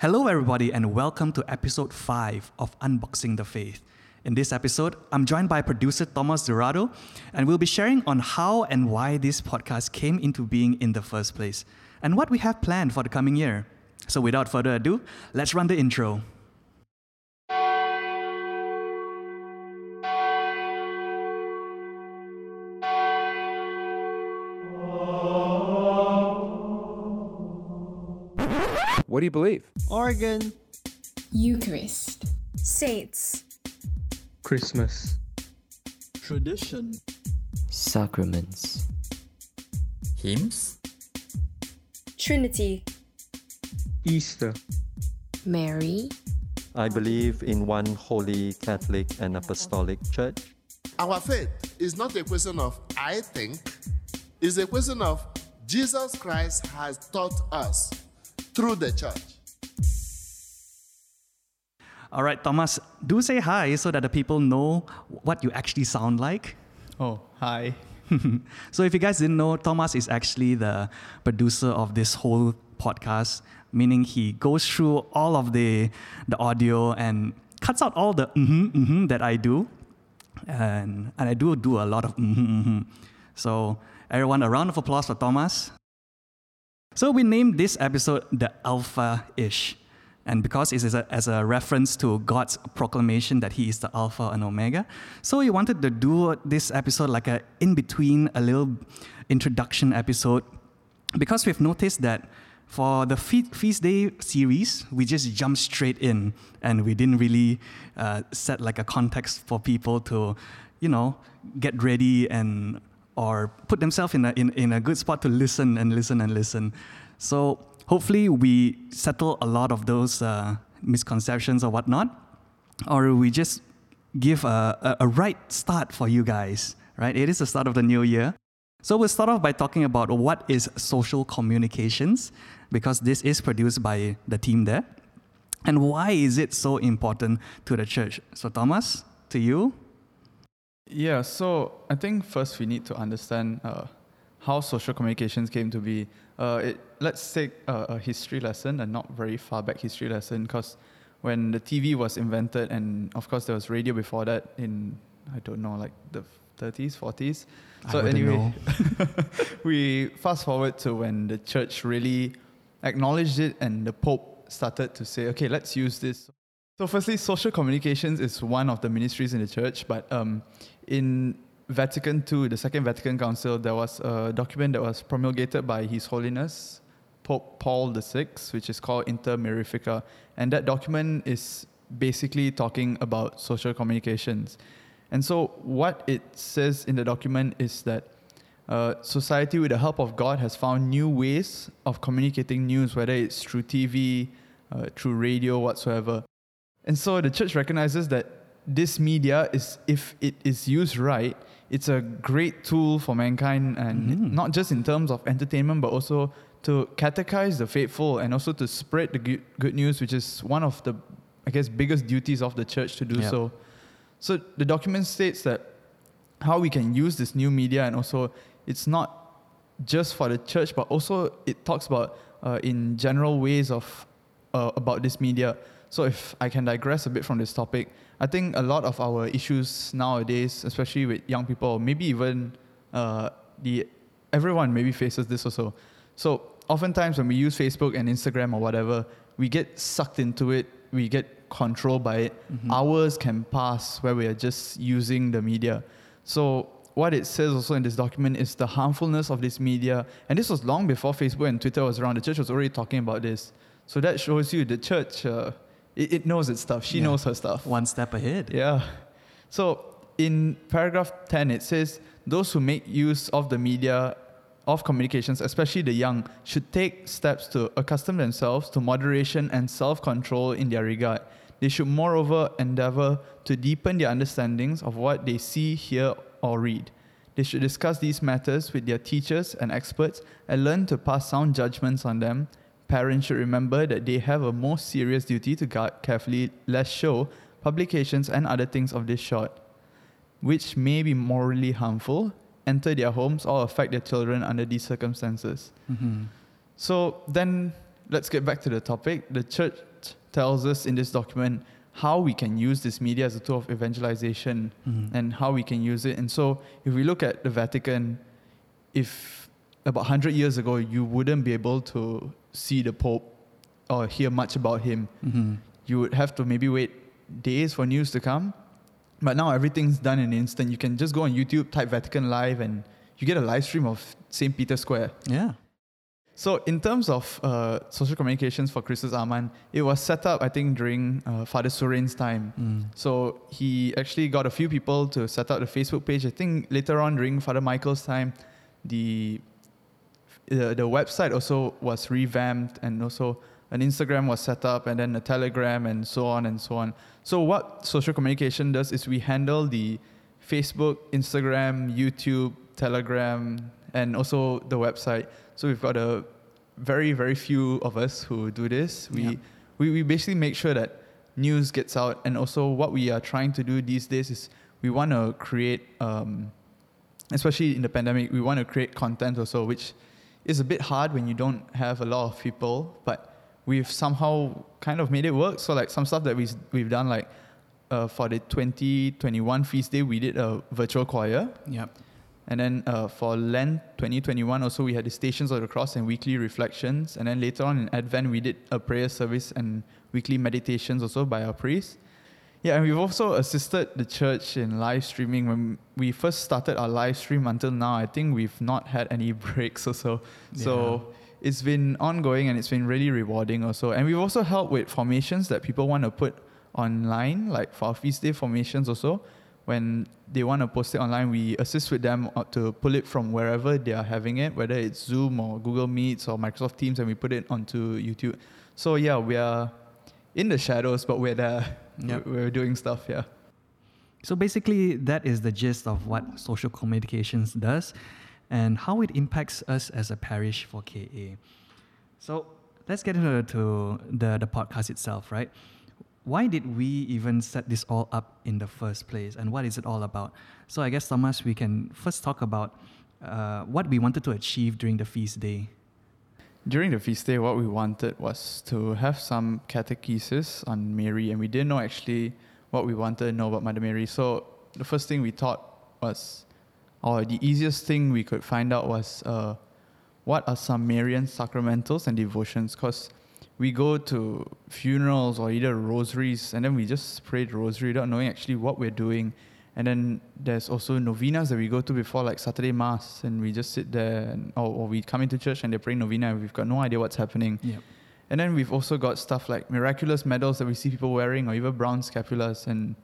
Hello, everybody, and welcome to episode 5 of Unboxing the Faith. In this episode, I'm joined by producer Thomas Dorado, and we'll be sharing on how and why this podcast came into being in the first place, and what we have planned for the coming year. So, without further ado, let's run the intro. What do you believe? Organ. Eucharist. Saints. Christmas. Tradition. Sacraments. Hymns. Trinity. Easter. Mary. I believe in one holy Catholic and Apostolic Church. Our faith is not a question of I think, it's a question of Jesus Christ has taught us through the church. All right, Thomas, do say hi so that the people know what you actually sound like. Oh, hi. so, if you guys didn't know, Thomas is actually the producer of this whole podcast, meaning he goes through all of the, the audio and cuts out all the mm-hmm, mm-hmm that I do. And, and I do do a lot of mm-hmm, mm-hmm. So, everyone, a round of applause for Thomas. So, we named this episode the Alpha ish. And because it is a, as a reference to God's proclamation that He is the Alpha and Omega, so we wanted to do this episode like a in between, a little introduction episode, because we've noticed that for the feast day series, we just jumped straight in, and we didn't really uh, set like a context for people to, you know, get ready and or put themselves in a in, in a good spot to listen and listen and listen. So hopefully we settle a lot of those uh, misconceptions or whatnot, or we just give a, a, a, right start for you guys, right? It is the start of the new year. So we'll start off by talking about what is social communications, because this is produced by the team there. And why is it so important to the church? So, Thomas, to you. Yeah, so I think first we need to understand uh, how social communications came to be. Uh, it, let's take a, a, history lesson, a not very far back history lesson, because when the TV was invented, and of course there was radio before that in, I don't know, like the 30s, 40s. So anyway, we fast forward to when the church really acknowledged it and the Pope started to say, okay, let's use this. So firstly, social communications is one of the ministries in the church, but um, in Vatican II, the Second Vatican Council, there was a document that was promulgated by His Holiness Pope Paul VI, which is called Inter Mirifica. And that document is basically talking about social communications. And so, what it says in the document is that uh, society, with the help of God, has found new ways of communicating news, whether it's through TV, uh, through radio, whatsoever. And so, the church recognizes that this media is, if it is used right, it's a great tool for mankind, and mm-hmm. not just in terms of entertainment, but also to catechize the faithful and also to spread the good, good news, which is one of the, I guess, biggest duties of the church to do yep. so. So the document states that how we can use this new media, and also it's not just for the church, but also it talks about uh, in general ways of uh, about this media. So if I can digress a bit from this topic, I think a lot of our issues nowadays, especially with young people, maybe even uh, the everyone maybe faces this also. So oftentimes when we use Facebook and Instagram or whatever, we get sucked into it. We get controlled by it. Mm-hmm. Hours can pass where we are just using the media. So what it says also in this document is the harmfulness of this media. And this was long before Facebook and Twitter was around. The church was already talking about this. So that shows you the church. Uh, it, it knows its stuff. She yeah. knows her stuff. One step ahead. Yeah. So in paragraph 10, it says, those who make use of the media of communications, especially the young, should take steps to accustom themselves to moderation and self control in their regard. They should, moreover, endeavor to deepen their understandings of what they see, hear, or read. They should discuss these matters with their teachers and experts and learn to pass sound judgments on them parents should remember that they have a more serious duty to guard carefully lest show, publications, and other things of this sort, which may be morally harmful, enter their homes or affect their children under these circumstances. Mm-hmm. So then let's get back to the topic. The church tells us in this document how we can use this media as a tool of evangelization Mhm. and how we can use it. And so, if we look at the Vatican, if about 100 years ago you wouldn't be able to see the Pope or hear much about him, Mhm. you would have to maybe wait days for news to come. But now everything's done in an instant. You can just go on YouTube, type Vatican Live, and you get a live stream of St. Peter Square. Yeah. So, in terms of uh, social communications for Kristus Aman, it was set up, I think, during uh, Father Surin's time. Mm. So, he actually got a few people to set up the Facebook page. I think later on during Father Michael's time, the, the, the website also was revamped and also an Instagram was set up and then a Telegram and so on and so on. So, what social communication does is we handle the Facebook, Instagram, YouTube, Telegram, and also the website. So we've got a very, very few of us who do this. We, Yeah. we, we basically make sure that news gets out. And also, what we are trying to do these days is we want to create, um, especially in the pandemic, we want to create content also, which is a bit hard when you don't have a lot of people. But we've somehow kind of made it work. So, like some stuff that we, we've done, like uh, for the 2021 feast day, we did a virtual choir. Yep. And then uh, for Lent 2021, also we had the Stations of the Cross and weekly reflections. And then later on in Advent, we did a prayer service and weekly meditations also by our priest. Yeah, and we've also assisted the church in live streaming. When we first started our live stream until now, I think we've not had any breaks also. So So it's been ongoing and it's been really rewarding also. And we've also helped with formations that people want to put online, like for our feast day formations also when they want to post it online, we assist with them to pull it from wherever they are having it, whether it's Zoom or Google Meets or Microsoft Teams, and we put it onto YouTube. So yeah, we are in the shadows, but we're there. Yep. We're doing stuff. Yeah. So basically, that is the gist of what social communications does and how it impacts us as a parish for KA. So let's get into to the, the podcast itself, right? Why did we even set this all up in the first place and what is it all about? So I guess, Thomas, we can first talk about uh, what we wanted to achieve during the feast day. During the feast day, what we wanted was to have some catechesis on Mary, and we didn't know actually what we wanted to know about Mother Mary. So the first thing we thought was, or the easiest thing we could find out was, uh, what are some Marian sacramentals and devotions? Because we go to funerals or either rosaries, and then we just pray the rosary without knowing actually what we're doing. And then there's also novenas that we go to before, like Saturday Mass, and we just sit there, and, or, or we come into church and they're praying novena, and we've got no idea what's happening. Yep. And then we've also got stuff like miraculous medals that we see people wearing, or even brown scapulas, and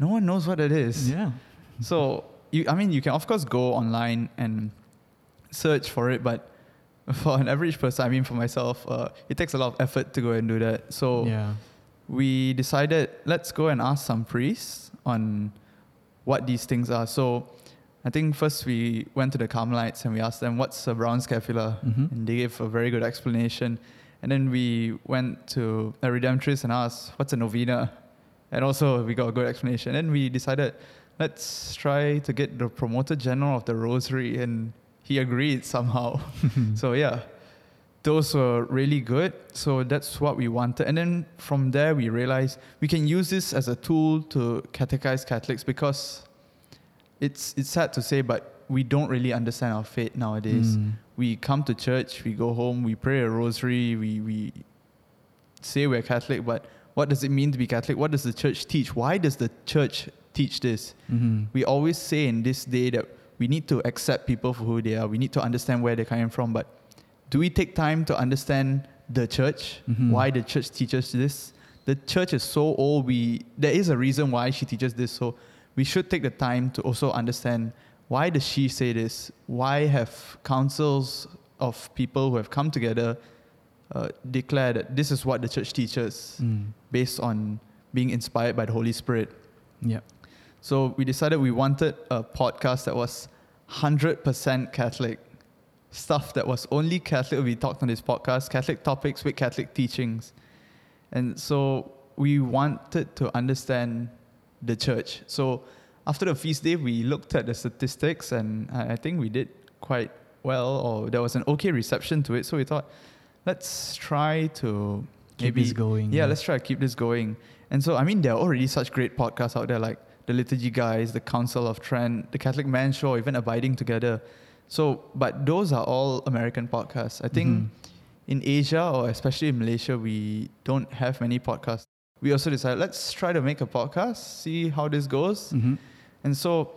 no one knows what it is. Yeah. So, you, I mean, you can of course go online and search for it, but for an average person, I mean, for myself, uh, it takes a lot of effort to go and do that. So, Yeah. we decided let's go and ask some priests on what these things are. So I think first we went to the Carmelites and we asked them what's a brown scapula, Mhm. and they gave a very good explanation. And then we went to a Redemptorist and asked what's a novena, and also we got a good explanation. And we decided let's try to get the promoter general of the Rosary, and he agreed somehow. so yeah, those were really good. So that's what we wanted. And then from there, we realized we can use this as a tool to catechize Catholics because it's, it's sad to say, but we don't really understand our faith nowadays. Mm. We come to church, we go home, we pray a rosary, we, we say we're Catholic, but what does it mean to be Catholic? What does the church teach? Why does the church teach this? Mhm. we always say in this day that we need to accept people for who they are. We need to understand where they're coming from. But do we take time to understand the church? Mhm. Why the church teaches this? The church is so old. We there is a reason why she teaches this. So we should take the time to also understand why does she say this? Why have councils of people who have come together uh, declare that this is what the church teaches Mm. based on being inspired by the Holy Spirit? Yeah. So we decided we wanted a podcast that was 100% Catholic. Stuff that was only Catholic we talked on this podcast, Catholic topics with Catholic teachings. And so we wanted to understand the church. So after the feast day, we looked at the statistics and I think we did quite well, or there was an okay reception to it. So we thought, let's try to Keep maybe this going, Yeah, yeah. let's try to keep this going. And so, I mean, there are already such great podcasts out there, like the Liturgy Guys, the Council of Trent, the Catholic Man Show, even Abiding Together. So, but those are all American podcasts. I think Mhm. in Asia or especially in Malaysia, we don't have many podcasts. We also decided let's try to make a podcast, see how this goes. Mhm. And so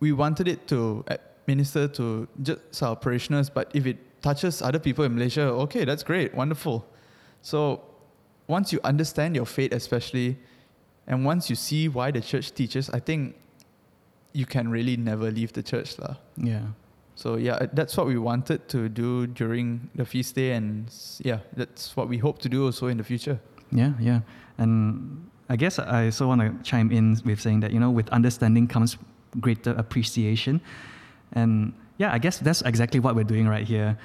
we wanted it to minister to just our parishioners, but if it touches other people in Malaysia, okay, that's great, wonderful. So once you understand your faith, especially, and once you see why the church teaches, I think you can really never leave the church. lah. Yeah. So yeah, uh, that's what we wanted to do during the feast day, and yeah, that's what we hope to do also in the future. Yeah, yeah. And I guess I also want to chime in with saying that, you know, with understanding comes greater appreciation. And yeah, I guess that's exactly what we're doing right here.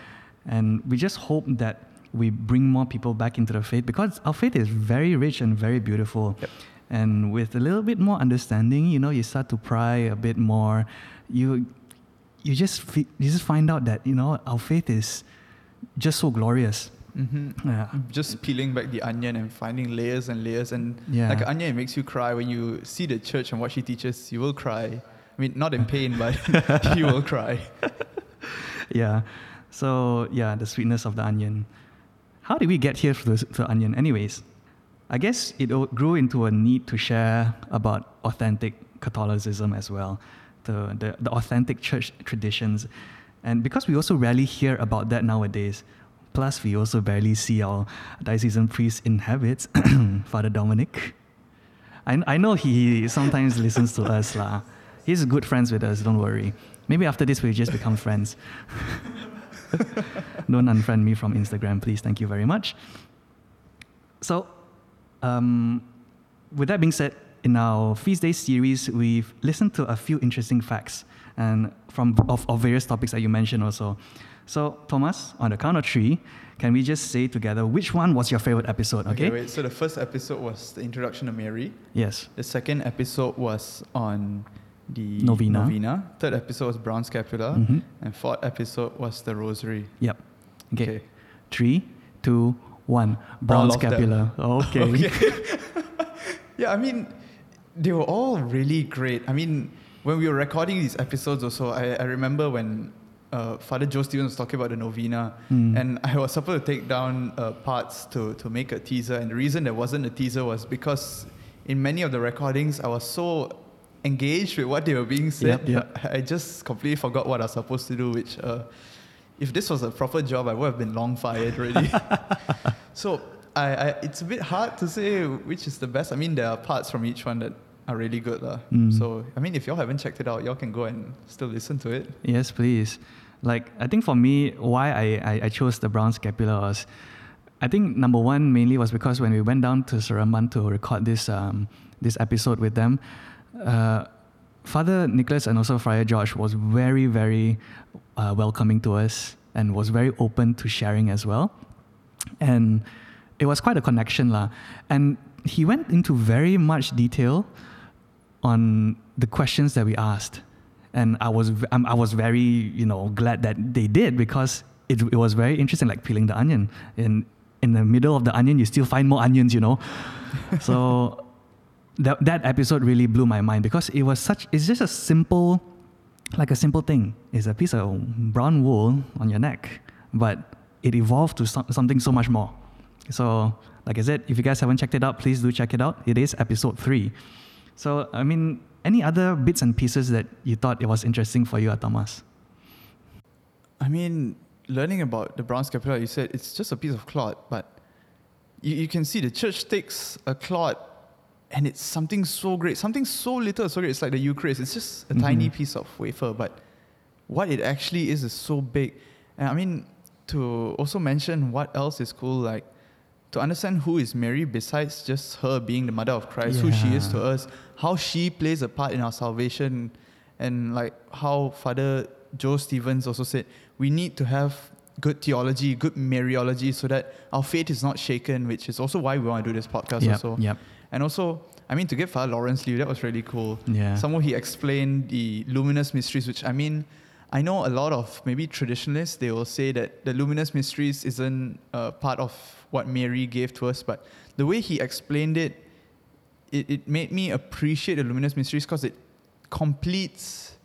And we just hope that we bring more people back into the faith because our faith is very rich and very beautiful. Yep. And with a little bit more understanding, you know, you start to pry a bit more. You you just you just find out that, you know, our faith is just so glorious. Mm-hmm. Yeah. Just peeling back the onion and finding layers and layers, and Yeah. like an onion, it makes you cry when you see the church and what she teaches. You will cry. I mean, not in pain, but you will cry. yeah. So yeah, the sweetness of the onion. How did we get here to the, to the onion? Anyways, I guess it grew into a need to share about authentic Catholicism as well, the, the, the authentic church traditions. And because we also rarely hear about that nowadays, plus we also barely see our diocesan priest in habits, Father Dominic. I, I know he sometimes listens to us. lah. He's good friends with us, don't worry. Maybe after this, we'll just become friends. Don't unfriend me from Instagram, please. Thank you very much. So, um, with that being said, in our Feast Day series, we've listened to a few interesting facts and from of, of various topics that you mentioned also. So, Thomas, on the count of three, can we just say together which one was your favorite episode? Okay. wait. So the first episode was the introduction of Mary. Yes. The second episode was on the Novena. novena. Third episode was Brown Scapula. Mhm. And fourth episode was the Rosary. Yep. Okay. Okay. Three, two, one. Brown All scapula. Okay. Yeah, I mean, they were all really great. I mean, when we were recording these episodes also, I, I remember when uh, Father Joe Stevens was talking about the novena, Mm. and I was supposed to take down uh, parts to, to make a teaser. And the reason there wasn't a teaser was because in many of the recordings, I was so engaged with what they were being said, Yep, yep. I just completely forgot what I was supposed to do, which, uh, if this was a proper job, I would have been long fired already. so I, I, it's a bit hard to say which is the best. I mean, there are parts from each one that are really good. lah. Mm. So, I mean, if y'all haven't checked it out, y'all can go and still listen to it. Yes, please. Like I think for me, why I, I, I chose the brown scapula was, I think number one mainly was because when we went down to Seremban to record this um, this episode with them, uh, Father Nicholas and also Friar George was very very uh, welcoming to us and was very open to sharing as well, and it was quite a connection lah. And he went into very much detail on the questions that we asked, and I was um, I was very you know glad that they did because it, it was very interesting, like peeling the onion. In in the middle of the onion, you still find more onions, you know. so that that episode really blew my mind because it was such. It's just a simple, like a simple thing. It's a piece of brown wool on your neck, but it evolved to some, something so much more. So, like I said, if you guys haven't checked it out, please do check it out. It is episode three. So, I mean, any other bits and pieces that you thought it was interesting for you, Thomas? I mean, learning about the brown scapula, you said it's just a piece of cloth, but you, you can see the church takes a cloth and it's something so great, something so little, so great. It's like the Eucharist. It's just a tiny mm-hmm. piece of wafer, but what it actually is is so big. And I mean, to also mention what else is cool, like to understand who is Mary besides just her being the mother of Christ, who she is to us, how she plays a part in our salvation, and like how Father Joe Stevens also said, we need to have good theology, good Mariology, so that our faith is not shaken, which is also why we want to do this podcast Yep, also. yep. And also, I mean, to get Father Lawrence Liu, that was really cool. Yeah. Somehow he explained the luminous mysteries, which I mean, I know a lot of maybe traditionalists, they will say that the luminous mysteries isn't uh, part of what Mary gave to us, but the way he explained it, it, it made me appreciate the luminous mysteries because it completes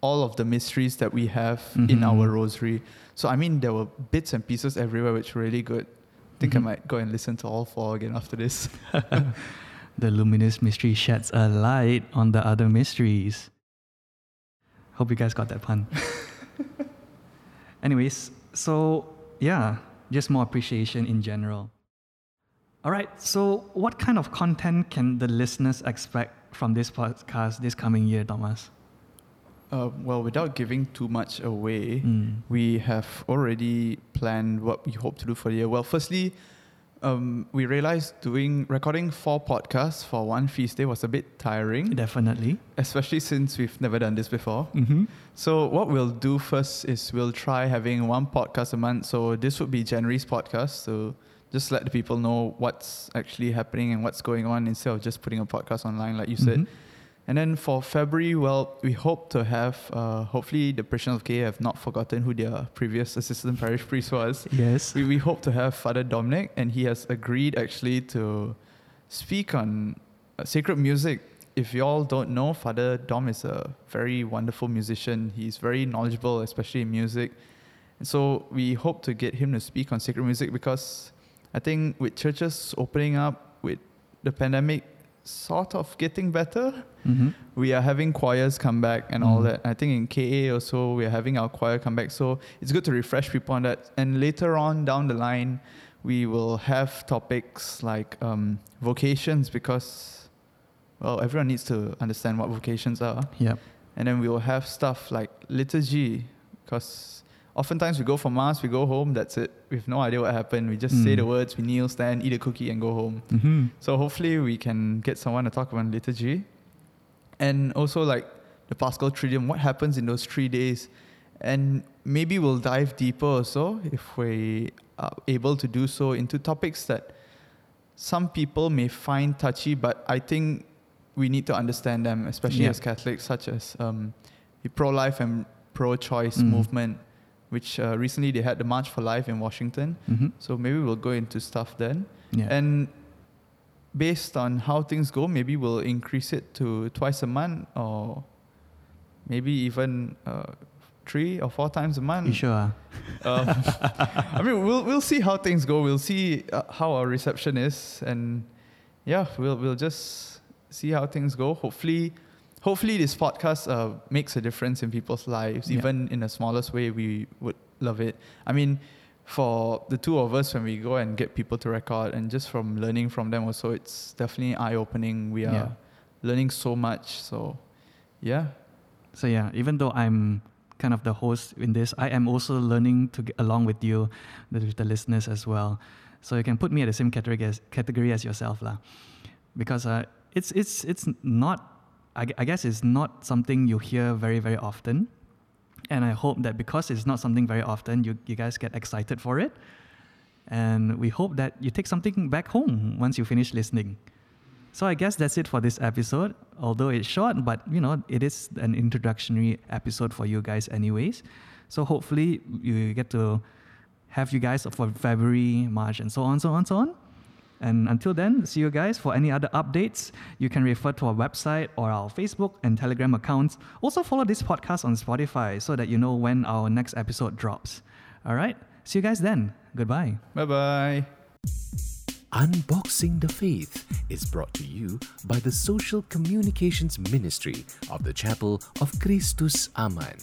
all of the mysteries that we have in Mhm. our rosary. So, I mean, there were bits and pieces everywhere, which were really good. I think Mhm. I might go and listen to all four again after this. The luminous mystery sheds a light on the other mysteries. Hope you guys got that pun. Anyways, so yeah, just more appreciation in general. All right, so what kind of content can the listeners expect from this podcast this coming year, Thomas? Uh, well, without giving too much away, Mm. we have already planned what we hope to do for the year. Well, firstly, um, we realized doing recording four podcasts for one feast day was a bit tiring, Definitely. especially since we've never done this before. Mm-hmm. So what we'll do first is we'll try having one podcast a month. So this would be January's podcast. So just let the people know what's actually happening and what's going on instead of just putting a podcast online, like you said. And then for February, well, we hope to have, uh, hopefully the Parishioners of K have not forgotten who their previous assistant parish priest was. Yes. We, we hope to have Father Dominic, and he has agreed actually to speak on uh, sacred music. If you all don't know, Father Dom is a very wonderful musician. He's very knowledgeable, especially in music. And so we hope to get him to speak on sacred music because I think with churches opening up, with the pandemic sort of getting better, Mm-hmm. we are having choirs come back and all Mm. that. I think in KA also we are having our choir come back. So it's good to refresh people on that. And later on down the line, we will have topics like um, vocations because, well, everyone needs to understand what vocations are. Yep. And then we will have stuff like liturgy because oftentimes we go for mass, we go home, that's it. We have no idea what happened. We just say Mm. the words, we kneel, stand, eat a cookie, and go home. Mm-hmm. So hopefully we can get someone to talk about liturgy. And also like the Paschal Triduum, what happens in those three days. And maybe we'll dive deeper also if we are able to do so into topics that some people may find touchy, but I think we need to understand them, especially Yeah. as Catholics, such as um, the pro-life and pro-choice Mm. movement, which uh, recently they had the March for Life in Washington. Mm-hmm. So maybe we'll go into stuff then. Yeah. And based on how things go, maybe we'll increase it to twice a month or maybe even uh, three or four times a month. you sure? Um, I mean, we'll we'll see how things go. We'll see uh, how our reception is, and yeah, we'll we'll just see how things go. Hopefully, hopefully this podcast uh, makes a difference in people's lives, Yeah. even in the smallest way. We would love it. I mean, for the two of us, when we go and get people to record, and just from learning from them, also, it's definitely eye opening. We are Yeah. learning so much. So, yeah, So yeah, even though I'm kind of the host in this, I am also learning to get along with you, the, with the listeners as well. So you can put me at the same category as, category as yourself, lah. Because uh, it's it's it's not. I, I guess it's not something you hear very very often, and I hope that because it's not something very often, you you guys get excited for it, and we hope that you take something back home once you finish listening. So I guess that's it for this episode. Although it's short, but you know, it is an introductory episode for you guys anyways. So hopefully you get to have you guys for February, March, and so on, so on, so on. And until then, see you guys. For any other updates, you can refer to our website or our Facebook and Telegram accounts. Also follow this podcast on Spotify so that you know when our next episode drops. All right. See you guys then. Goodbye. bye bye. Unboxing the Faith is brought to you by the Social Communications Ministry of the Chapel of Kristus Aman.